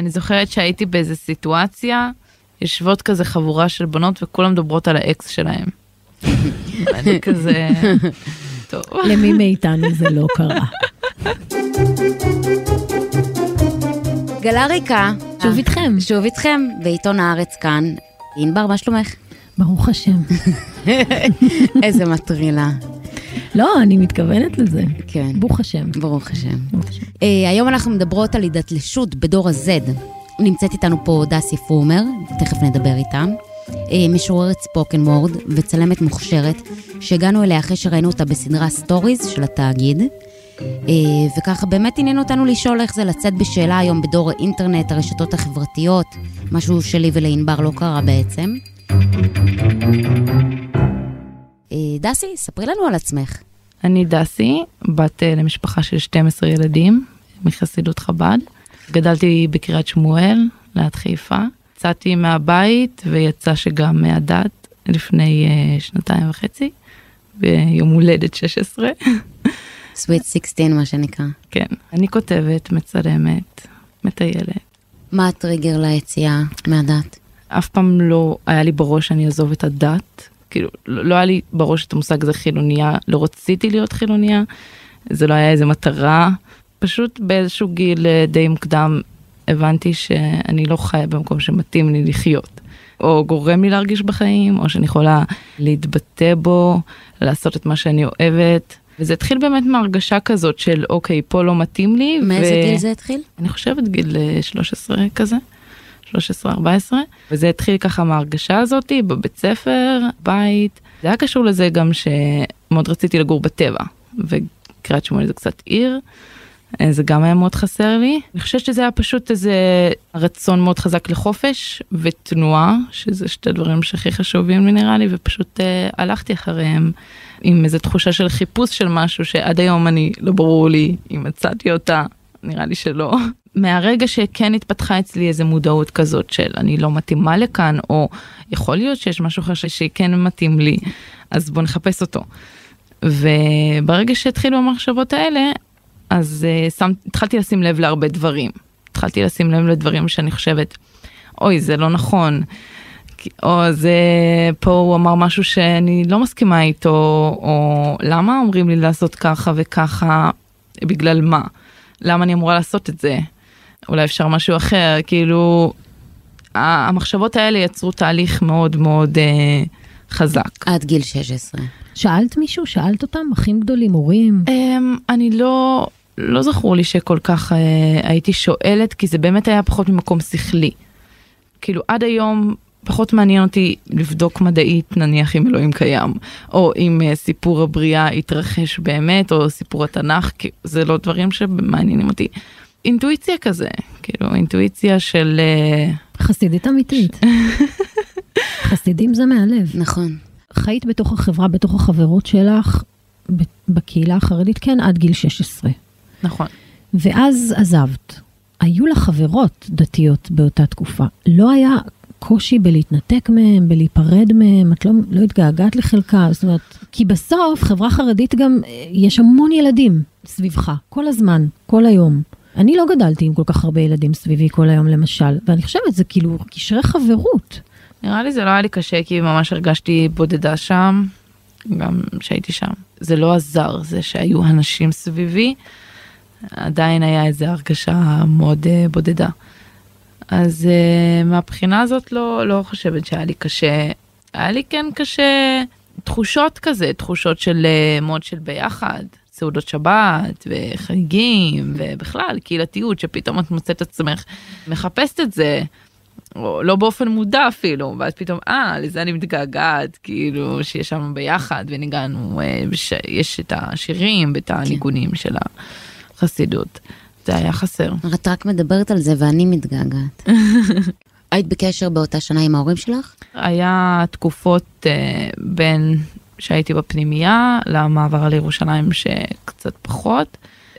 אני זוכרת שהייתי באיזה סיטואציה, יושבות כזה חבורה של בנות וכולם מדברות על האקס שלהם. אני כזה, טוב. למי מאיתנו זה לא קרה. גלה ריקה. שוב איתכם. שוב איתכם, בעיתון הארץ כאן. ענבר, מה שלומך? ברוך השם. איזה מטרילה. לא, אני מתכוונת לזה. כן. ברוך השם. ברוך השם. אה, היום אנחנו מדברות על הידתלשות בדור ה-Z. נמצאת איתנו פה דסי פרומר, תכף נדבר איתה. אה, משוררת spoken word וצלמת מוכשרת, שהגענו אליה אחרי שראינו אותה בסדרה סטוריז של התאגיד. אה, וככה באמת עניין אותנו לשאול איך זה לצאת בשאלה היום בדור האינטרנט, הרשתות החברתיות, משהו שלי ולענבר לא קרה בעצם. דסי, ספרי לנו על עצמך. אני דסי, בת אה, למשפחה של 12 ילדים מחסידות חב"ד. גדלתי בקריית שמואל, ליד חיפה. יצאתי מהבית ויצא שגם מהדת לפני uh, שנתיים וחצי, ביום הולדת 16. סוויט 16 מה שנקרא. כן, אני כותבת, מצלמת, מטיילת. מה הטריגר ליציאה מהדת? אף פעם לא היה לי בראש שאני אעזוב את הדת. כאילו, לא לא היה לי בראש את המושג הזה חילוניה, לא רציתי להיות חילוניה, זה לא היה איזה מטרה. פשוט באיזשהו גיל אה, די מוקדם הבנתי שאני לא חיה במקום שמתאים לי לחיות. או גורם לי להרגיש בחיים, או שאני יכולה להתבטא בו, לעשות את מה שאני אוהבת. וזה התחיל באמת מהרגשה כזאת של אוקיי, פה לא מתאים לי. מאיזה גיל זה התחיל? אני חושבת גיל אה, 13 כזה. 13-14 וזה התחיל ככה מההרגשה הזאתי בבית ספר בית זה היה קשור לזה גם שמאוד רציתי לגור בטבע וקריית שמואל זה קצת עיר. אה, זה גם היה מאוד חסר לי. אני חושבת שזה היה פשוט איזה רצון מאוד חזק לחופש ותנועה, שזה שתי דברים שהכי חשובים לי נראה לי, ופשוט אה, הלכתי אחריהם עם איזה תחושה של חיפוש של משהו שעד היום אני, לא ברור לי אם מצאתי אותה, נראה לי שלא. מהרגע שכן התפתחה אצלי איזה מודעות כזאת של אני לא מתאימה לכאן, או יכול להיות שיש משהו אחר שכן מתאים לי, אז בוא נחפש אותו. וברגע שהתחילו המחשבות האלה, אז uh, שם, התחלתי לשים לב להרבה דברים. התחלתי לשים לב לדברים שאני חושבת, אוי, זה לא נכון. או זה, פה הוא אמר משהו שאני לא מסכימה איתו, או למה אומרים לי לעשות ככה וככה, בגלל מה? למה אני אמורה לעשות את זה? אולי אפשר משהו אחר, כאילו, המחשבות האלה יצרו תהליך מאוד מאוד uh, חזק. עד גיל 16. שאלת מישהו? שאלת אותם? אחים גדולים, הורים? Um, אני לא, לא זכור לי שכל כך uh, הייתי שואלת, כי זה באמת היה פחות ממקום שכלי. כאילו עד היום פחות מעניין אותי לבדוק מדעית נניח אם אלוהים קיים, או אם uh, סיפור הבריאה התרחש באמת, או סיפור התנ"ך, כי זה לא דברים שמעניינים אותי. אינטואיציה כזה, כאילו אינטואיציה של... Uh, חסידית אמיתית. חסידים זה מהלב. נכון. חיית בתוך החברה, בתוך החברות שלך, ב- בקהילה החרדית, כן, עד גיל 16. נכון. ואז עזבת. היו לך חברות דתיות באותה תקופה. לא היה קושי בלהתנתק מהם, בלהיפרד מהם, את לא, לא התגעגעת לחלקה, זאת אומרת, כי בסוף חברה חרדית גם, אה, יש המון ילדים סביבך, כל הזמן, כל היום. אני לא גדלתי עם כל כך הרבה ילדים סביבי כל היום למשל, ואני חושבת, זה כאילו קשרי חברות. נראה לי זה לא היה לי קשה כי ממש הרגשתי בודדה שם, גם שהייתי שם. זה לא עזר, זה שהיו אנשים סביבי, עדיין היה איזו הרגשה מאוד uh, בודדה. אז uh, מהבחינה הזאת לא, לא חושבת שהיה לי קשה. היה לי כן קשה תחושות כזה, תחושות של uh, מאוד של ביחד. סעודות שבת וחגים ובכלל קהילתיות שפתאום את מוצאת עצמך מחפשת את זה או לא באופן מודע אפילו, ואז פתאום, אה, לזה אני מתגעגעת, כאילו, שיש שם ביחד, וניגענו, אה. יש את השירים ואת הניגונים של החסידות. זה היה חסר. את רק מדברת על זה ואני מתגעגעת. היית בקשר באותה שנה עם ההורים שלך? היה תקופות אה, בין שהייתי בפנימייה למעבר לירושלים שקצת פחות,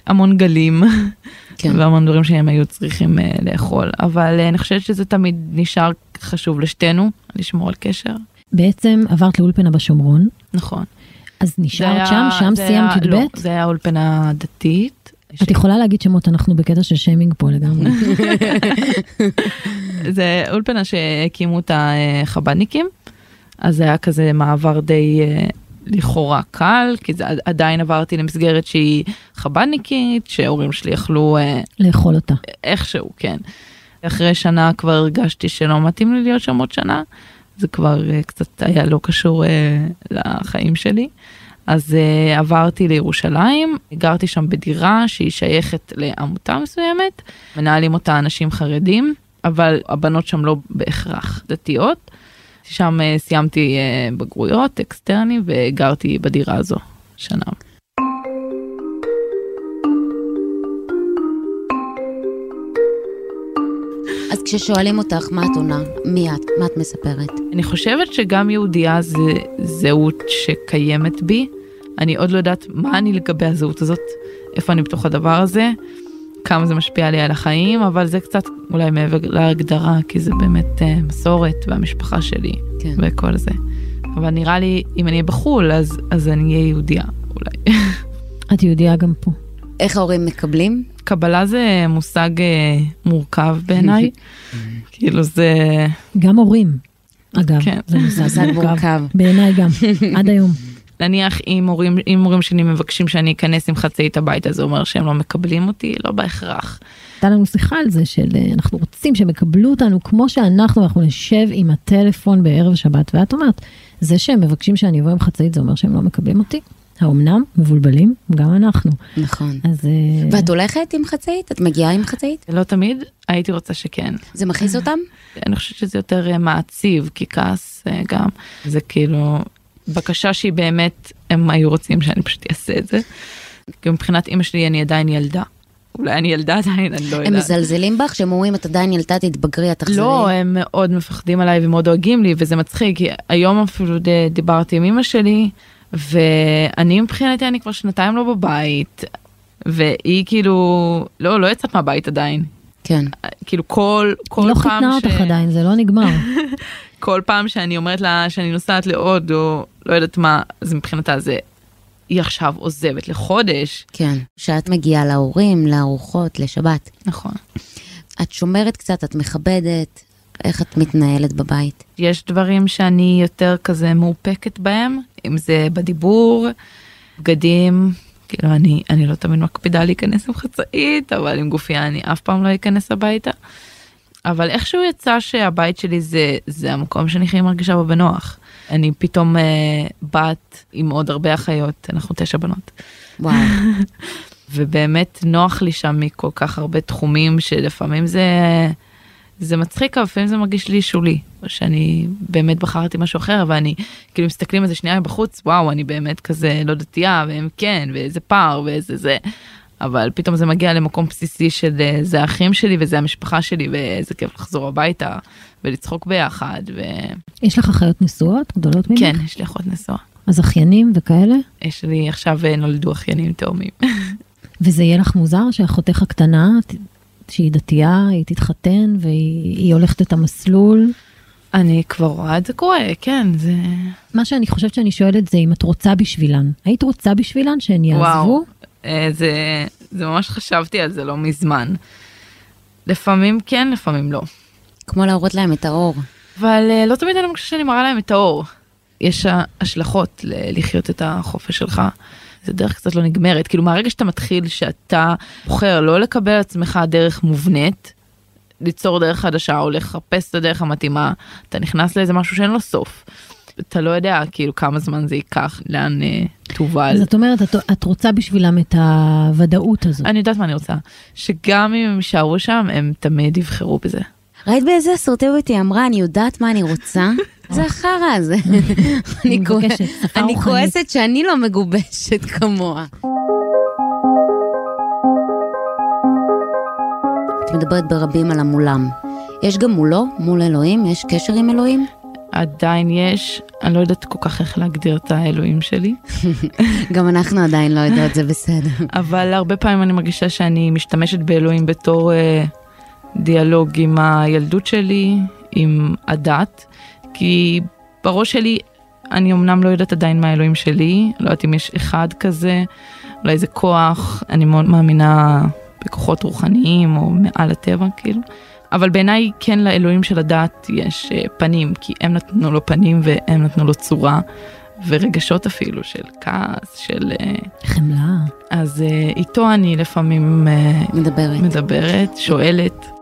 המון גלים. כן. והמון דברים שהם היו צריכים uh, לאכול, אבל uh, אני חושבת שזה תמיד נשאר חשוב לשתינו, לשמור על קשר. בעצם עברת לאולפנה בשומרון, נכון. אז נשארת היה- שם, שם סיימת י"ב? לא, זה היה אולפנה דתית. את יכולה להגיד שמות, אנחנו בקטע של שיימינג פה לגמרי. זה אולפנה שהקימו אותה אה, חב"דניקים, אז זה היה כזה מעבר די אה, לכאורה קל, כי זה עדיין עברתי למסגרת שהיא חב"דניקית, שההורים שלי יכלו אה, לאכול אותה. איכשהו, כן. אחרי שנה כבר הרגשתי שלא מתאים לי להיות שם עוד שנה, זה כבר אה, קצת היה לא קשור לחיים שלי. אז uh, עברתי לירושלים, גרתי שם בדירה שהיא שייכת לעמותה מסוימת, מנהלים אותה אנשים חרדים, אבל הבנות שם לא בהכרח דתיות. שם uh, סיימתי uh, בגרויות, אקסטרני, וגרתי בדירה הזו שנה. אז כששואלים אותך מה את עונה, מי את, מה את מספרת? אני חושבת שגם יהודייה זה זהות שקיימת בי. אני עוד לא יודעת מה אני לגבי הזהות הזאת, איפה אני בתוך הדבר הזה, כמה זה משפיע לי על החיים, אבל זה קצת אולי מעבר להגדרה, כי זה באמת uh, מסורת והמשפחה שלי כן. וכל זה. אבל נראה לי, אם אני אהיה בחו"ל, אז, אז אני אהיה יהודייה, אולי. את יהודייה גם פה. איך ההורים מקבלים? קבלה זה מושג uh, מורכב בעיניי. כאילו זה... גם הורים, אגב. כן. זה מושג מורכב. בעיניי גם, עד היום. נניח אם הורים, אם הורים שלי מבקשים שאני אכנס עם חצאית הביתה, זה אומר שהם לא מקבלים אותי? לא בהכרח. הייתה לנו שיחה על זה של אה, אנחנו רוצים שהם יקבלו אותנו כמו שאנחנו, אנחנו נשב עם הטלפון בערב שבת, ואת אומרת, זה שהם מבקשים שאני אבוא עם חצאית, זה אומר שהם לא מקבלים אותי? האומנם? מבולבלים? גם אנחנו. נכון. אז... אה, ואת הולכת עם חצאית? את מגיעה עם חצאית? לא תמיד, הייתי רוצה שכן. זה מכעיס אותם? אני חושבת שזה יותר אה, מעציב, כי כעס גם, זה כאילו, בקשה שהיא באמת, הם היו רוצים שאני פשוט אעשה את זה. כי מבחינת אמא שלי אני עדיין ילדה. אולי אני ילדה עדיין, אני לא יודעת. הם מזלזלים בך? שהם אומרים את עדיין ילדה, תתבגרי, את תחזרי? לא, הם מאוד מפחדים עליי ומאוד דואגים לי, וזה מצחיק, כי היום אפילו דיברתי עם אמא שלי, ואני מבחינתי, אני כבר שנתיים לא בבית, והיא כאילו, לא, לא יצאת מהבית עדיין. כן. כאילו כל, כל לא פעם ש... לא חיתנה אותך עדיין, זה לא נגמר. כל פעם שאני אומרת לה שאני נוסעת לעוד, או לא יודעת מה, אז מבחינתה זה, היא עכשיו עוזבת לחודש. כן, שאת מגיעה להורים, לארוחות, לשבת. נכון. את שומרת קצת, את מכבדת, איך את מתנהלת בבית? יש דברים שאני יותר כזה מאופקת בהם, אם זה בדיבור, בגדים, כאילו אני, אני לא תמיד מקפידה להיכנס עם חצאית, אבל עם גופייה אני אף פעם לא אכנס הביתה. אבל איכשהו יצא שהבית שלי זה, זה המקום שאני הכי מרגישה בו בנוח. אני פתאום אה, בת עם עוד הרבה אחיות, אנחנו תשע בנות. וואו. ובאמת נוח לי שם מכל כך הרבה תחומים שלפעמים זה זה מצחיק אבל לפעמים זה מרגיש לי שולי שאני באמת בחרתי משהו אחר ואני כאילו מסתכלים על זה שנייה בחוץ וואו אני באמת כזה לא דתייה והם כן ואיזה פער ואיזה זה אבל פתאום זה מגיע למקום בסיסי של אה, זה האחים שלי וזה המשפחה שלי ואיזה כיף לחזור הביתה ולצחוק ביחד. ו... יש לך אחיות נשואות גדולות ממך? כן, יש לי אחות נשואה. אז אחיינים וכאלה? יש לי עכשיו אה, נולדו אחיינים תאומים. וזה יהיה לך מוזר שאחותך הקטנה, שהיא דתייה, היא תתחתן והיא הולכת את המסלול? אני כבר רואה את זה קורה, כן, זה... מה שאני חושבת שאני שואלת זה אם את רוצה בשבילן. היית רוצה בשבילן שהן יעזבו? וואו, אה, זה, זה ממש חשבתי על זה לא מזמן. לפעמים כן, לפעמים לא. כמו להראות להם את האור. אבל אה, לא תמיד אני מרגישה שאני מראה להם את האור. יש השלכות לחיות את החופש שלך. זה דרך קצת לא נגמרת, כאילו מהרגע שאתה מתחיל שאתה בוחר לא לקבל עצמך דרך מובנית, ליצור דרך חדשה או לחפש את הדרך המתאימה, אתה נכנס לאיזה משהו שאין לו סוף. אתה לא יודע כאילו כמה זמן זה ייקח, לאן אה, תובל. זאת אומרת, את, את רוצה בשבילם את הוודאות הזאת. אני יודעת מה אני רוצה, שגם אם הם יישארו שם, הם תמיד יבחרו בזה. ראית באיזה אסרטיביות היא אמרה, אני יודעת מה אני רוצה? זה החרא הזה. אני כועסת שאני לא מגובשת כמוה. את מדברת ברבים על המולם. יש גם מולו, מול אלוהים? יש קשר עם אלוהים? עדיין יש, אני לא יודעת כל כך איך להגדיר את האלוהים שלי. גם אנחנו עדיין לא יודעות, זה בסדר. אבל הרבה פעמים אני מרגישה שאני משתמשת באלוהים בתור uh, דיאלוג עם הילדות שלי, עם הדת, כי בראש שלי אני אמנם לא יודעת עדיין מה האלוהים שלי, לא יודעת אם יש אחד כזה, אולי איזה כוח, אני מאוד מאמינה בכוחות רוחניים או מעל הטבע כאילו, אבל בעיניי כן לאלוהים של הדת יש אה, פנים, כי הם נתנו לו פנים והם נתנו לו צורה. ורגשות אפילו של כעס, של... אה, חמלה. אז אה, איתו אני לפעמים מדברת. מדברת, שואלת.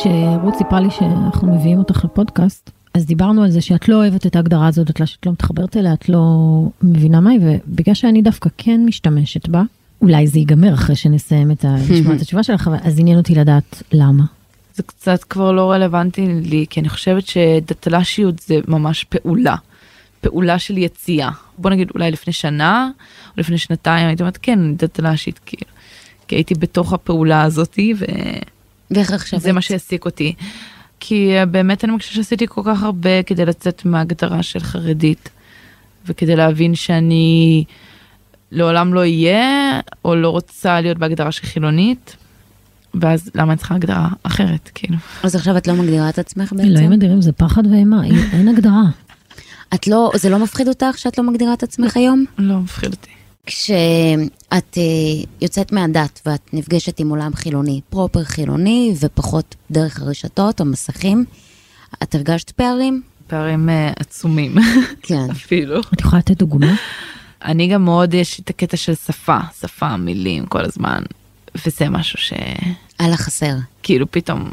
כשרות סיפרה לי שאנחנו מביאים אותך לפודקאסט, אז דיברנו על זה שאת לא אוהבת את ההגדרה הזאת, את לא- שאת לא מתחברת אליה, את לא מבינה מה היא, ובגלל שאני דווקא כן משתמשת בה, אולי זה ייגמר אחרי שנסיים את ה... לשמוע את התשובה שלך, אז עניין אותי לדעת למה. זה קצת כבר לא רלוונטי לי, כי אני חושבת שדתל"שיות זה ממש פעולה. פעולה של יציאה. בוא נגיד אולי לפני שנה, או לפני שנתיים, הייתי אומרת, כן, דתל"שית, כאילו. כי הייתי בתוך הפעולה הזאתי, ואיך עכשיו? וזה מה שהעסיק אותי. כי אה, באמת אני מרגישה שעשיתי כל כך הרבה כדי לצאת מההגדרה של חרדית, וכדי להבין שאני לעולם לא אהיה, או לא רוצה להיות בהגדרה של חילונית, ואז למה אני צריכה הגדרה אחרת, כאילו. אז עכשיו את לא מגדירה את עצמך בעצם? אלוהים אדירים זה פחד ואימה, אין הגדרה. את לא, זה לא מפחיד אותך שאת לא מגדירה את עצמך היום? לא מפחיד אותי. כשאת אה, יוצאת מהדת ואת נפגשת עם עולם חילוני, פרופר חילוני ופחות דרך הרשתות, המסכים, את הרגשת פערים? פערים אה, עצומים, כן. אפילו. את יכולה לתת דוגמה? אני גם מאוד, יש את הקטע של שפה, שפה, מילים, כל הזמן, וזה משהו ש... היה לך חסר. כאילו פתאום,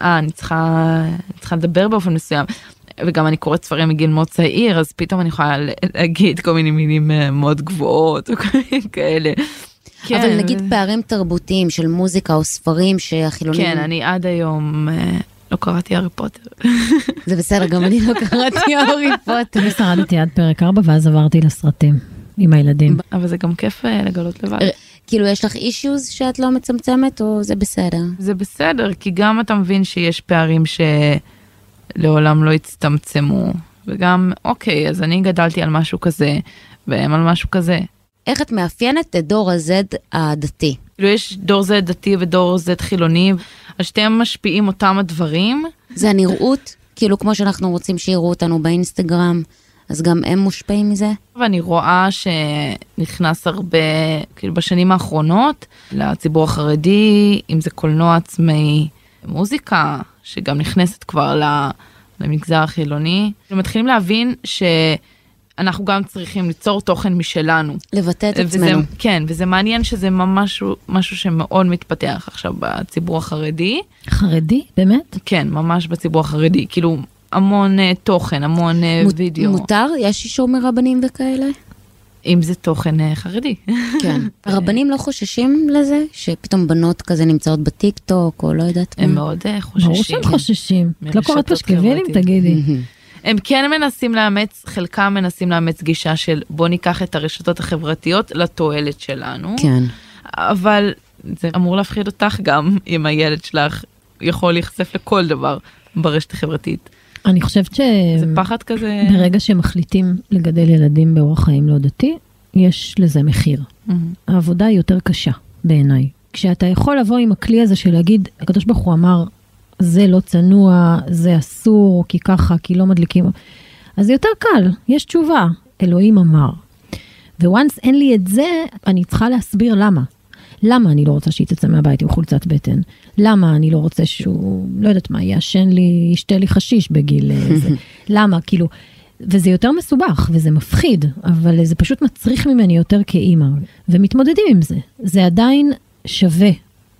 אה, אני צריכה, אני צריכה לדבר באופן מסוים. וגם אני קוראת ספרים מגיל מאוד צעיר, אז פתאום אני יכולה להגיד כל מיני מילים אה, מאוד גבוהות, או כאלה. כן, אבל נגיד פערים תרבותיים של מוזיקה או ספרים שהחילונים... כן, אני עד היום אה, לא קראתי הארי פוטר. זה בסדר, גם אני לא קראתי הארי פוטר. אני שרדתי עד פרק 4 ואז עברתי לסרטים עם הילדים. אבל זה גם כיף אה, לגלות לבד. כאילו, יש לך אישיוז שאת לא מצמצמת, או זה בסדר? זה בסדר, כי גם אתה מבין שיש פערים שלעולם לא יצטמצמו, וגם, אוקיי, אז אני גדלתי על משהו כזה, והם על משהו כזה. איך את מאפיינת את דור ה-Z הדתי? כאילו יש דור Z דתי ודור Z חילוני, אז שתיהם משפיעים אותם הדברים. זה הנראות? כאילו, כמו שאנחנו רוצים שיראו אותנו באינסטגרם, אז גם הם מושפעים מזה? ואני רואה שנכנס הרבה, כאילו בשנים האחרונות, לציבור החרדי, אם זה קולנוע עצמאי, מוזיקה, שגם נכנסת כבר למגזר החילוני. מתחילים להבין שאנחנו גם צריכים ליצור תוכן משלנו. לבטא את וזה, עצמנו. כן, וזה מעניין שזה ממש משהו שמאוד מתפתח עכשיו בציבור החרדי. חרדי, באמת? כן, ממש בציבור החרדי. כאילו, המון uh, תוכן, המון uh, מות- וידאו. מותר? יש אישור מרבנים וכאלה? אם זה תוכן uh, חרדי. כן. רבנים לא חוששים לזה? שפתאום בנות כזה נמצאות בטיק טוק, או לא יודעת הם מה? מאוד uh, חוששים. ברור שהם חוששים. את לא קוראת פשקווילים. תגידי. הם כן מנסים לאמץ, חלקם מנסים לאמץ גישה של בוא ניקח את הרשתות החברתיות לתועלת שלנו. כן. אבל זה אמור להפחיד אותך גם אם הילד שלך יכול להיחשף לכל דבר ברשת החברתית. אני חושבת זה פחד כזה. שברגע שמחליטים לגדל ילדים באורח חיים לא דתי, יש לזה מחיר. מהמם. העבודה היא יותר קשה בעיניי. כשאתה יכול לבוא עם הכלי הזה של להגיד, הקדוש ברוך הוא אמר, זה לא צנוע, זה אסור, כי ככה, כי לא מדליקים, אז זה יותר קל, יש תשובה, אלוהים אמר. וואנס אין לי את זה, אני צריכה להסביר למה. למה אני לא רוצה שהיא תצא מהבית עם חולצת בטן? למה אני לא רוצה שהוא, לא יודעת מה, יעשן לי, ישתה לי חשיש בגיל אה, זה? למה? כאילו, וזה יותר מסובך וזה מפחיד, אבל זה פשוט מצריך ממני יותר כאימא, ומתמודדים עם זה. זה עדיין שווה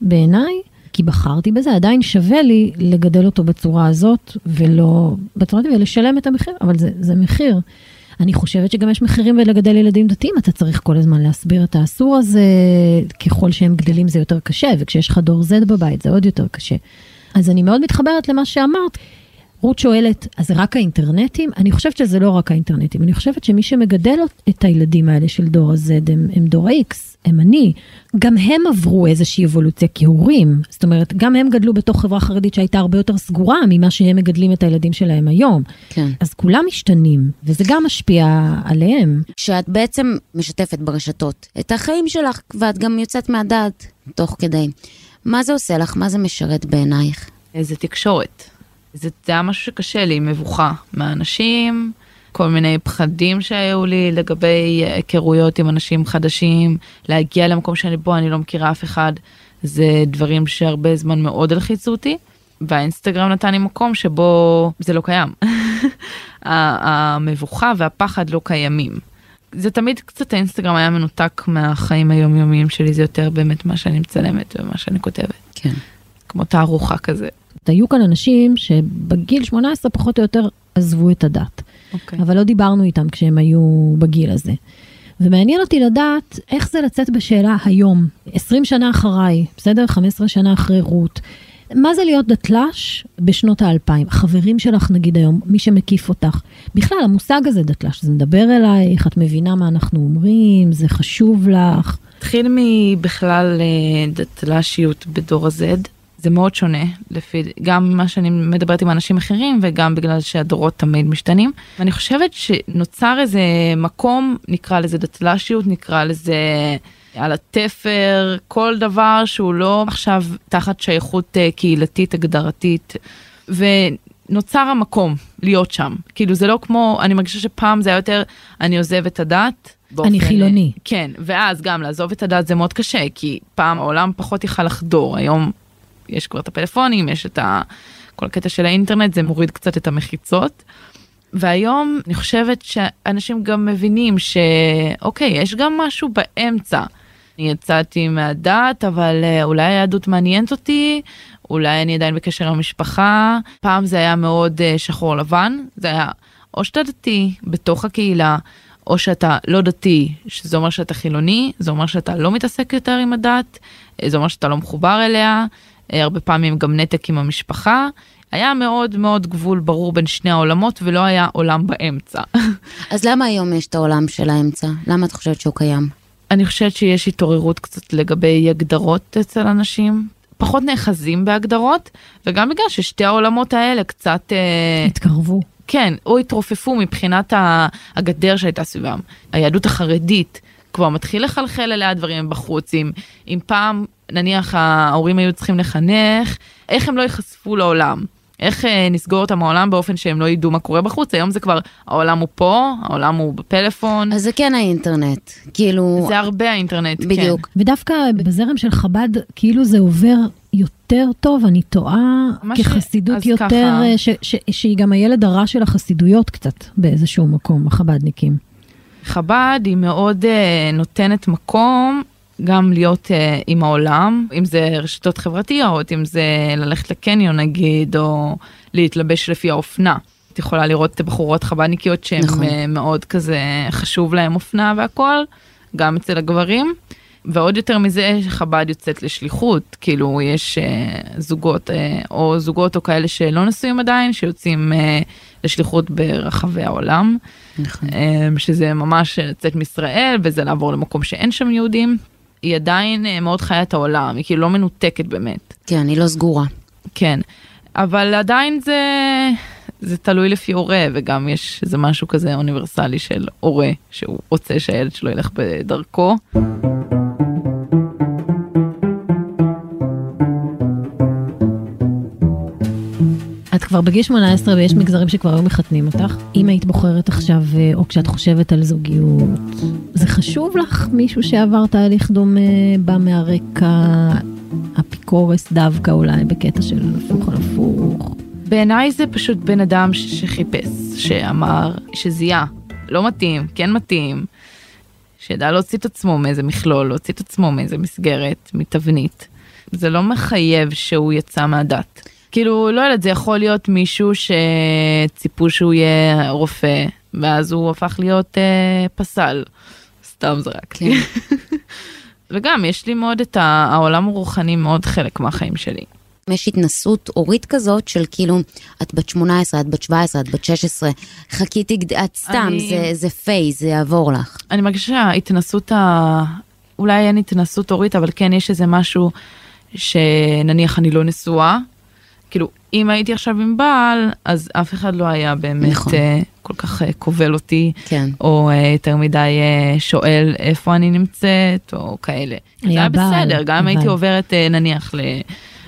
בעיניי, כי בחרתי בזה, עדיין שווה לי לגדל אותו בצורה הזאת, ולא בצורה הזאת, ולשלם את המחיר, אבל זה, זה מחיר. אני חושבת שגם יש מחירים בלגדל ילדים דתיים, אתה צריך כל הזמן להסביר את האסור הזה, ככל שהם גדלים זה יותר קשה, וכשיש לך דור Z בבית זה עוד יותר קשה. אז אני מאוד מתחברת למה שאמרת. רות שואלת, אז זה רק האינטרנטים? אני חושבת שזה לא רק האינטרנטים, אני חושבת שמי שמגדל את הילדים האלה של דור ה-Z הם, הם דור ה-X, הם אני. גם הם עברו איזושהי אבולוציה כהורים. זאת אומרת, גם הם גדלו בתוך חברה חרדית שהייתה הרבה יותר סגורה ממה שהם מגדלים את הילדים שלהם היום. כן. אז כולם משתנים, וזה גם משפיע עליהם. שאת בעצם משתפת ברשתות את החיים שלך, ואת גם יוצאת מהדעת תוך כדי. מה זה עושה לך? מה זה משרת בעינייך? זה תקשורת. זה, זה היה משהו שקשה לי, מבוכה מהאנשים, כל מיני פחדים שהיו לי לגבי היכרויות עם אנשים חדשים, להגיע למקום שאני בו, אני לא מכירה אף אחד, זה דברים שהרבה זמן מאוד הלחיצו אותי, והאינסטגרם נתן לי מקום שבו זה לא קיים. המבוכה והפחד לא קיימים. זה תמיד קצת האינסטגרם היה מנותק מהחיים היומיומיים שלי, זה יותר באמת מה שאני מצלמת ומה שאני כותבת. כן. כמו תערוכה כזה. היו כאן אנשים שבגיל 18 פחות או יותר עזבו את הדת, אוקיי. אבל לא דיברנו איתם כשהם היו בגיל הזה. ומעניין אותי לדעת איך זה לצאת בשאלה היום, 20 שנה אחריי, בסדר? 15 שנה אחרי רות. מה זה להיות דתל"ש בשנות האלפיים? החברים שלך נגיד היום, מי שמקיף אותך. בכלל, המושג הזה דתל"ש, זה מדבר אלייך, את מבינה מה אנחנו אומרים, זה חשוב לך. התחיל מבכלל אה, דתל"שיות בדור ה-Z, זה מאוד שונה, לפי גם מה שאני מדברת עם אנשים אחרים וגם בגלל שהדורות תמיד משתנים. ואני חושבת שנוצר איזה מקום, נקרא לזה דתל"שיות, נקרא לזה על התפר, כל דבר שהוא לא עכשיו תחת שייכות אה, קהילתית הגדרתית. ונוצר המקום להיות שם. כאילו זה לא כמו, אני מרגישה שפעם זה היה יותר, אני עוזב את הדת. אני חילוני. כן, ואז גם לעזוב את הדת זה מאוד קשה, כי פעם העולם פחות יכל לחדור, היום יש כבר את הפלאפונים, יש את ה... כל הקטע של האינטרנט, זה מוריד קצת את המחיצות. והיום אני חושבת שאנשים גם מבינים שאוקיי, יש גם משהו באמצע. אני יצאתי מהדת, אבל אה, אולי היהדות מעניינת אותי, אולי אני עדיין בקשר עם המשפחה. פעם זה היה מאוד אה, שחור לבן, זה היה או שאתה דתי בתוך הקהילה, או שאתה לא דתי, שזה אומר שאתה חילוני, זה אומר שאתה לא מתעסק יותר עם הדת, אה, זה אומר שאתה לא מחובר אליה, הרבה פעמים גם נתק עם המשפחה. היה מאוד מאוד גבול ברור בין שני העולמות ולא היה עולם באמצע. אז למה היום יש את העולם של האמצע? למה את חושבת שהוא קיים? אני חושבת שיש התעוררות קצת לגבי הגדרות אצל אנשים, פחות נאחזים בהגדרות, וגם בגלל ששתי העולמות האלה קצת, אה, התקרבו. כן, או התרופפו מבחינת הגדר שהייתה סביבם. היהדות החרדית כבר מתחיל לחלחל אליה דברים בחוץ, אם, אם פעם נניח ההורים היו צריכים לחנך, איך הם לא ייחשפו לעולם. איך אה, נסגור אותם מהעולם באופן שהם לא ידעו מה קורה בחוץ, היום זה כבר, העולם הוא פה, העולם הוא בפלאפון, אז זה כן האינטרנט. כאילו, זה הרבה האינטרנט, כן. בדיוק. ודווקא בזרם של חב"ד, כאילו זה עובר יותר טוב, אני טועה, מה ש- כחסידות אז יותר, ככה. אה, ש, ש, שהיא גם הילד הרע של החסידויות קצת, באיזשהו מקום, החב"דניקים. חב"ד היא מאוד uh, נותנת מקום גם להיות uh, עם העולם, אם זה רשתות חברתיות, אם זה ללכת לקניון נגיד, או להתלבש לפי האופנה. את יכולה לראות בחורות חב"דניקיות שהן נכון. נכון. מאוד כזה חשוב להם אופנה והכל, גם אצל הגברים. ועוד יותר מזה חב"ד יוצאת לשליחות, כאילו יש uh, זוגות uh, או זוגות או כאלה שלא נשואים עדיין, שיוצאים uh, לשליחות ברחבי העולם. נכון. אמ, שזה ממש לצאת מישראל וזה לעבור למקום שאין שם יהודים. היא עדיין אה, מאוד חיה את העולם, היא כאילו לא מנותקת באמת. כן, היא לא סגורה. כן. אבל עדיין זה, זה תלוי לפי הורה, וגם יש איזה משהו כזה אוניברסלי של הורה, שהוא רוצה שהילד שלו ילך בדרכו. כבר בגיל 18 ויש מגזרים שכבר היו מחתנים אותך. אם היית בוחרת עכשיו, אה, או כשאת חושבת על זוגיות, זה חשוב לך מישהו שעבר תהליך דומה, בא מהרקע אפיקורס דווקא אולי, בקטע של הפוך על הפוך. בעיניי זה פשוט בן אדם שחיפש, שאמר, שזיהה, לא מתאים, כן מתאים, שידע להוציא את עצמו מאיזה מכלול, להוציא את עצמו מאיזה מסגרת, מתבנית. זה לא מחייב שהוא יצא מהדת. כאילו, לא יודעת, זה יכול להיות מישהו שציפו שהוא יהיה רופא, ואז הוא הפך להיות אה, פסל. סתם זרקתי. כן. וגם, יש לי מאוד את העולם הרוחני מאוד חלק מהחיים שלי. יש התנסות הורית כזאת של כאילו, את בת 18, את בת 17, את בת 16, חכי תגד... את סתם, אני- זה, זה פייס, זה יעבור לך. אני מרגישה שההתנסות ה... אולי אין התנסות הורית, אבל כן יש איזה משהו שנניח אני לא נשואה. כאילו, אם הייתי עכשיו עם בעל, אז אף אחד לא היה באמת נכון. אה, כל כך אה, כובל אותי, כן. או אה, יותר מדי אה, שואל איפה אני נמצאת, או כאלה. זה היה בסדר, גם אם הייתי עוברת אה, נניח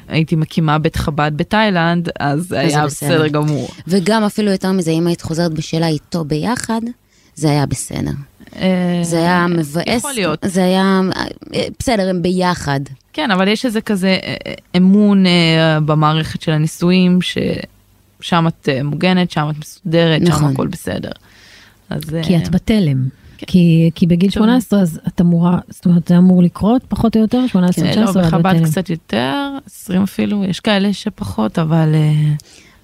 הייתי מקימה בית חב"ד בתאילנד, אז היה בסדר. בסדר גמור. וגם אפילו יותר מזה, אם היית חוזרת בשאלה איתו ביחד, זה היה בסדר. זה היה מבאס. יכול להיות. זה היה, בסדר, הם ביחד. כן, אבל יש איזה כזה אה, אה, אמון אה, במערכת של הנישואים, ששם את מוגנת, שם את מסודרת, שם נכון. הכל בסדר. אז... כי את בתלם. כן. כי, כי בגיל טוב. 18 אז את אמורה, זאת אומרת זה אמור לקרות פחות או יותר, 18-19 כן, לא, בחב"ד. קצת יותר, 20 אפילו, יש כאלה שפחות, אבל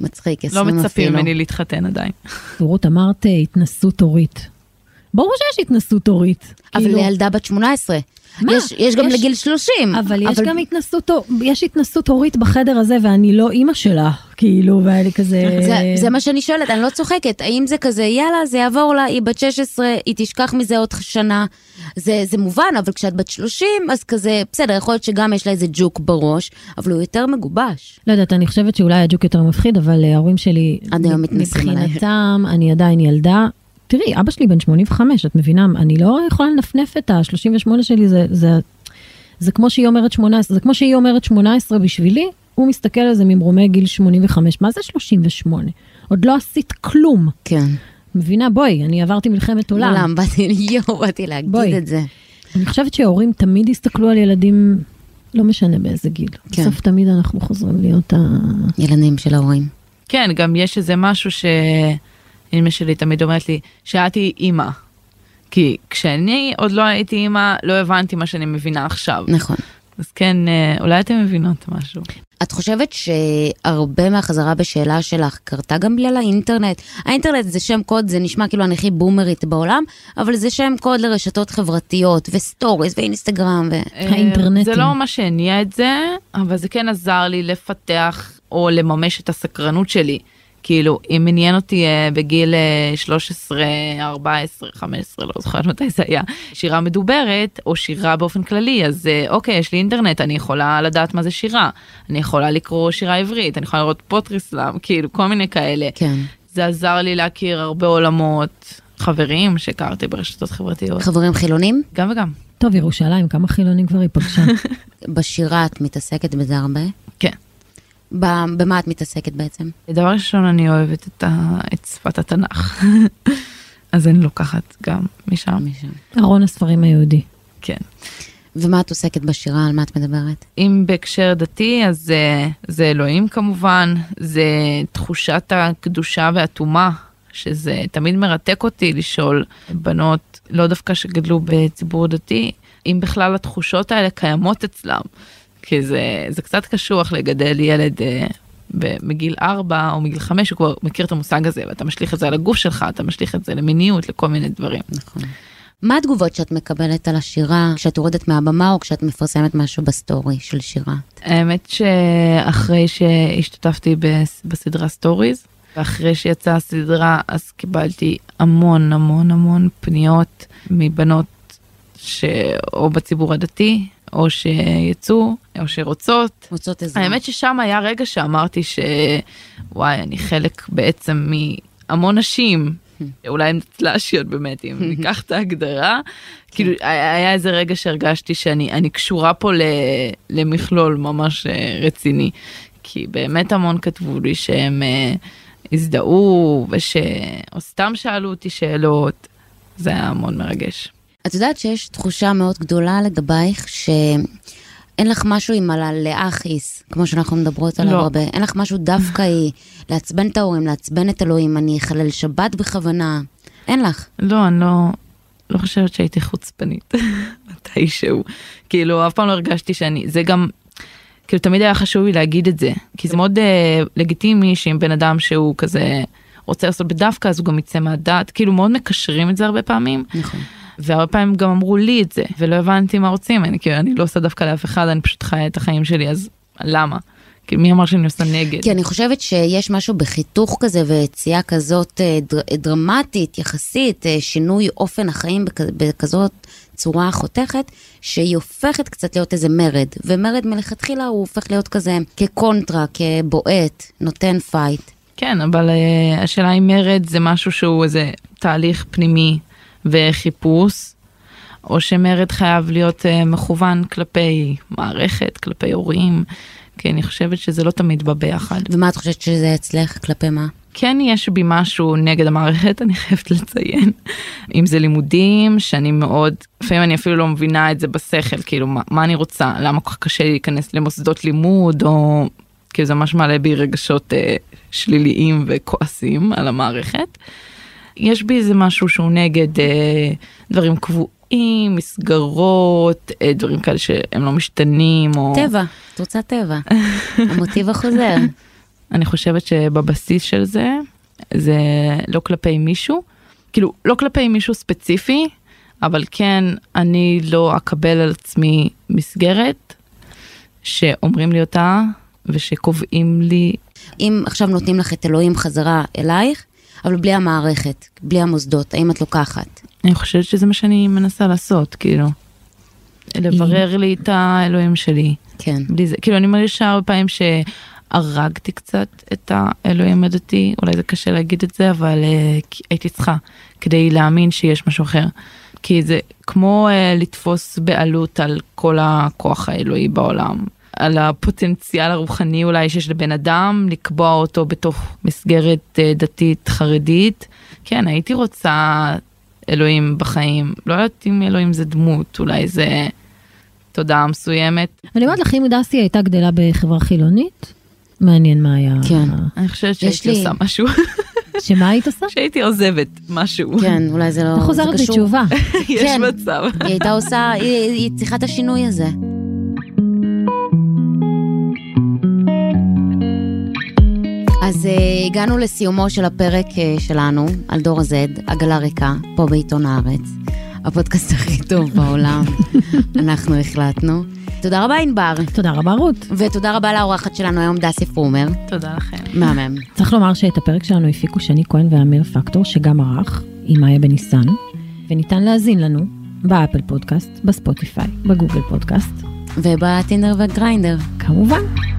מצחיק, לא 20 אפילו. מצפים ממני להתחתן עדיין. רות אמרת התנסות הורית. ברור שיש התנסות הורית. אבל כאילו, לילדה בת 18. מה? יש, יש גם יש- לגיל 30. אבל יש גם התנסות, יש התנסות הורית בחדר הזה ואני לא אימא שלה, כאילו, והיה לי כזה... זה, זה מה שאני שואלת, אני לא צוחקת. האם זה כזה, יאללה, זה יעבור לה, היא בת 16, היא תשכח מזה עוד שנה. זה, זה מובן, אבל כשאת בת 30, אז כזה, בסדר, יכול להיות שגם יש לה איזה ג'וק בראש, אבל הוא יותר מגובש. לא יודעת, אני חושבת שאולי הג'וק יותר מפחיד, אבל אה, ההורים שלי, עד היום מתנסים עליי. מבחינתם, אני עדיין ילדה. תראי, אבא שלי בן 85, את מבינה? אני לא יכולה לנפנף את ה-38 שלי, זה, זה, זה כמו שהיא אומרת 18, זה כמו שהיא אומרת 18 בשבילי, הוא מסתכל על זה ממרומי גיל 85. מה זה 38? עוד לא עשית כלום. כן. מבינה? בואי, אני עברתי מלחמת עולם. עולם, באתי, יואו, באתי להגיד בואי. את זה. אני חושבת שהורים תמיד יסתכלו על ילדים, לא משנה באיזה גיל. כן. בסוף תמיד אנחנו חוזרים להיות ה... ילדים של ההורים. כן, גם יש איזה משהו שאמא שלי תמיד אומרת לי, שאת היא אימא. כי כשאני עוד לא הייתי אימא, לא הבנתי מה שאני מבינה עכשיו. נכון. אז כן, אה, אולי אתן מבינות משהו. את חושבת שהרבה מהחזרה בשאלה שלך קרתה גם בגלל האינטרנט? האינטרנט זה שם קוד, זה נשמע כאילו אני הכי בומרית בעולם, אבל זה שם קוד לרשתות חברתיות, ו stories, ואינסטגרם, ו... האינטרנטים. אה, זה לא מה שהניע את זה, אבל זה כן עזר לי לפתח או לממש את הסקרנות שלי. כאילו, אם עניין אותי אה, בגיל אה, 13, 14, 15, לא זוכרת מתי זה היה, שירה מדוברת, או שירה באופן כללי, אז אה, אוקיי, יש לי אינטרנט, אני יכולה לדעת מה זה שירה. אני יכולה לקרוא שירה עברית, אני יכולה לראות פוטריסלאם, כאילו, כל מיני כאלה. כן. זה עזר לי להכיר הרבה עולמות, חברים שהכרתי ברשתות חברתיות. חברים חילונים? גם וגם. טוב, ירושלים, כמה חילונים כבר היא פגשה. בשירה את מתעסקת בזה הרבה? במה את מתעסקת בעצם? דבר ראשון, אני אוהבת את, ה... את שפת התנ"ך. אז אני לוקחת גם משם. משם. ארון הספרים היהודי. כן. ומה את עוסקת בשירה? על מה את מדברת? אם בהקשר דתי, אז זה, זה אלוהים כמובן, זה תחושת הקדושה והטומאה, שזה תמיד מרתק אותי לשאול בנות, לא דווקא שגדלו בציבור דתי, אם בכלל התחושות האלה קיימות אצלם. כי זה, זה קצת קשוח לגדל ילד אה, ב- מגיל 4 או מגיל 5, הוא כבר מכיר את המושג הזה, ואתה משליך את זה על הגוף שלך, אתה משליך את זה למיניות, לכל מיני דברים. נכון. מה התגובות שאת מקבלת על השירה כשאת יורדת מהבמה או כשאת מפרסמת משהו ב story של שירה? האמת שאחרי שהשתתפתי בס- בסדרה סטוריז, ואחרי שיצאה הסדרה, אז קיבלתי המון המון המון פניות מבנות שאו בציבור הדתי, או שיצאו, או שרוצות. מוצאות עזרה. האמת ששם היה רגע שאמרתי שוואי, אני חלק בעצם מהמון נשים, אולי הן צל"שיות באמת, אם ניקח את ההגדרה. כאילו, היה איזה רגע שהרגשתי שאני אני קשורה פה ל, למכלול ממש אה, רציני. כי באמת המון כתבו לי שהם אה, הזדהו, וש... או סתם שאלו אותי שאלות. זה היה מאוד מרגש. את יודעת שיש תחושה מאוד גדולה לגבייך שאין לך משהו עם להכעיס, כמו שאנחנו מדברות עליו לא. הרבה. אין לך משהו דווקא היא לעצבן את ההורים, לעצבן את אלוהים, אני אחלל שבת בכוונה. אין לך. לא, אני לא, לא חושבת שהייתי חוצפנית מתישהו. כאילו, אף פעם לא הרגשתי שאני, זה גם, כאילו, תמיד היה חשוב לי להגיד את זה. כי זה מאוד אה, לגיטימי שאם בן אדם שהוא כזה רוצה לעשות בדווקא, אז הוא גם יצא מהדעת. כאילו, מאוד מקשרים את זה הרבה פעמים. נכון. והרבה פעמים גם אמרו לי את זה, ולא הבנתי מה רוצים, אני כאילו, אני לא עושה דווקא לאף אחד, אני פשוט חיה את החיים שלי, אז למה? כאילו, מי אמר שאני עושה נגד? כי אני חושבת שיש משהו בחיתוך כזה ויציאה כזאת אה, דר, דרמטית יחסית, אה, שינוי אופן החיים בכ, בכזאת צורה חותכת, שהיא הופכת קצת להיות איזה מרד, ומרד מלכתחילה הוא הופך להיות כזה כקונטרה, כבועט, נותן fight. כן, אבל uh, השאלה אם מרד זה משהו שהוא איזה תהליך פנימי וחיפוש, או שמרד חייב להיות uh, מכוון כלפי מערכת, כלפי הורים, כי אני חושבת שזה לא תמיד בא ביחד. ומה את חושבת שזה אצלך? כלפי מה? כן יש בי משהו נגד המערכת, אני חייבת לציין. אם זה לימודים, שאני מאוד, לפעמים אני אפילו לא מבינה את זה בשכל, כאילו מה, מה אני רוצה, למה כל כך קשה לי להיכנס למוסדות לימוד, או כאילו זה ממש מעלה בי רגשות אה, שליליים וכועסים על המערכת. יש בי איזה משהו שהוא נגד אה, דברים קבועים, מסגרות, אה, דברים כאלה שהם לא משתנים, או... טבע, את רוצה טבע. המוטיב החוזר. אני חושבת שבבסיס של זה, זה לא כלפי מישהו, כאילו לא כלפי מישהו ספציפי, אבל כן, אני לא אקבל על עצמי מסגרת שאומרים לי אותה ושקובעים לי. אם עכשיו נותנים לך את אלוהים חזרה אלייך, אבל בלי המערכת, בלי המוסדות, האם את לוקחת? אני חושבת שזה מה שאני מנסה לעשות, כאילו. לברר לי את האלוהים שלי. כן. בלי זה, כאילו אני מרגישה הרבה פעמים שהרגתי קצת את האלוהים הדתי, אולי זה קשה להגיד את זה, אבל uh, הייתי צריכה כדי להאמין שיש משהו אחר. כי זה כמו uh, לתפוס בעלות על כל הכוח האלוהי בעולם. על הפוטנציאל הרוחני אולי שיש לבן אדם, לקבוע אותו בתוך מסגרת uh, דתית חרדית. כן, הייתי רוצה אלוהים בחיים. לא יודעת אם אלוהים זה דמות, אולי זה תודעה מסוימת. אני אומרת לך, אם דסי הייתה גדלה בחברה חילונית, מעניין מה היה. כן. אני חושבת שהייתי לי- עושה משהו, שמה היית עושה? שהייתי עוזבת משהו. כן, אולי זה לא... אתה חוזרת. בתשובה. יש כן. מצב. היא הייתה עושה, היא צריכה את השינוי הזה. אז uh, הגענו לסיומו של הפרק uh, שלנו על דור ה-Z, עגלה ריקה, פה בעיתון הארץ. הפודקאסט הכי טוב בעולם, אנחנו החלטנו. תודה רבה ענבר, תודה רבה, רות. ותודה רבה לאורחת שלנו היום, דסי פרומר, תודה לכם. מהמם. צריך לומר שאת הפרק שלנו הפיקו שני כהן ואמיר פקטור, שגם ערך, עם מאיה בניסן, וניתן להאזין לנו באפל פודקאסט, בספוטיפיי, בגוגל פודקאסט, ובטינדר וגריינדר. כמובן.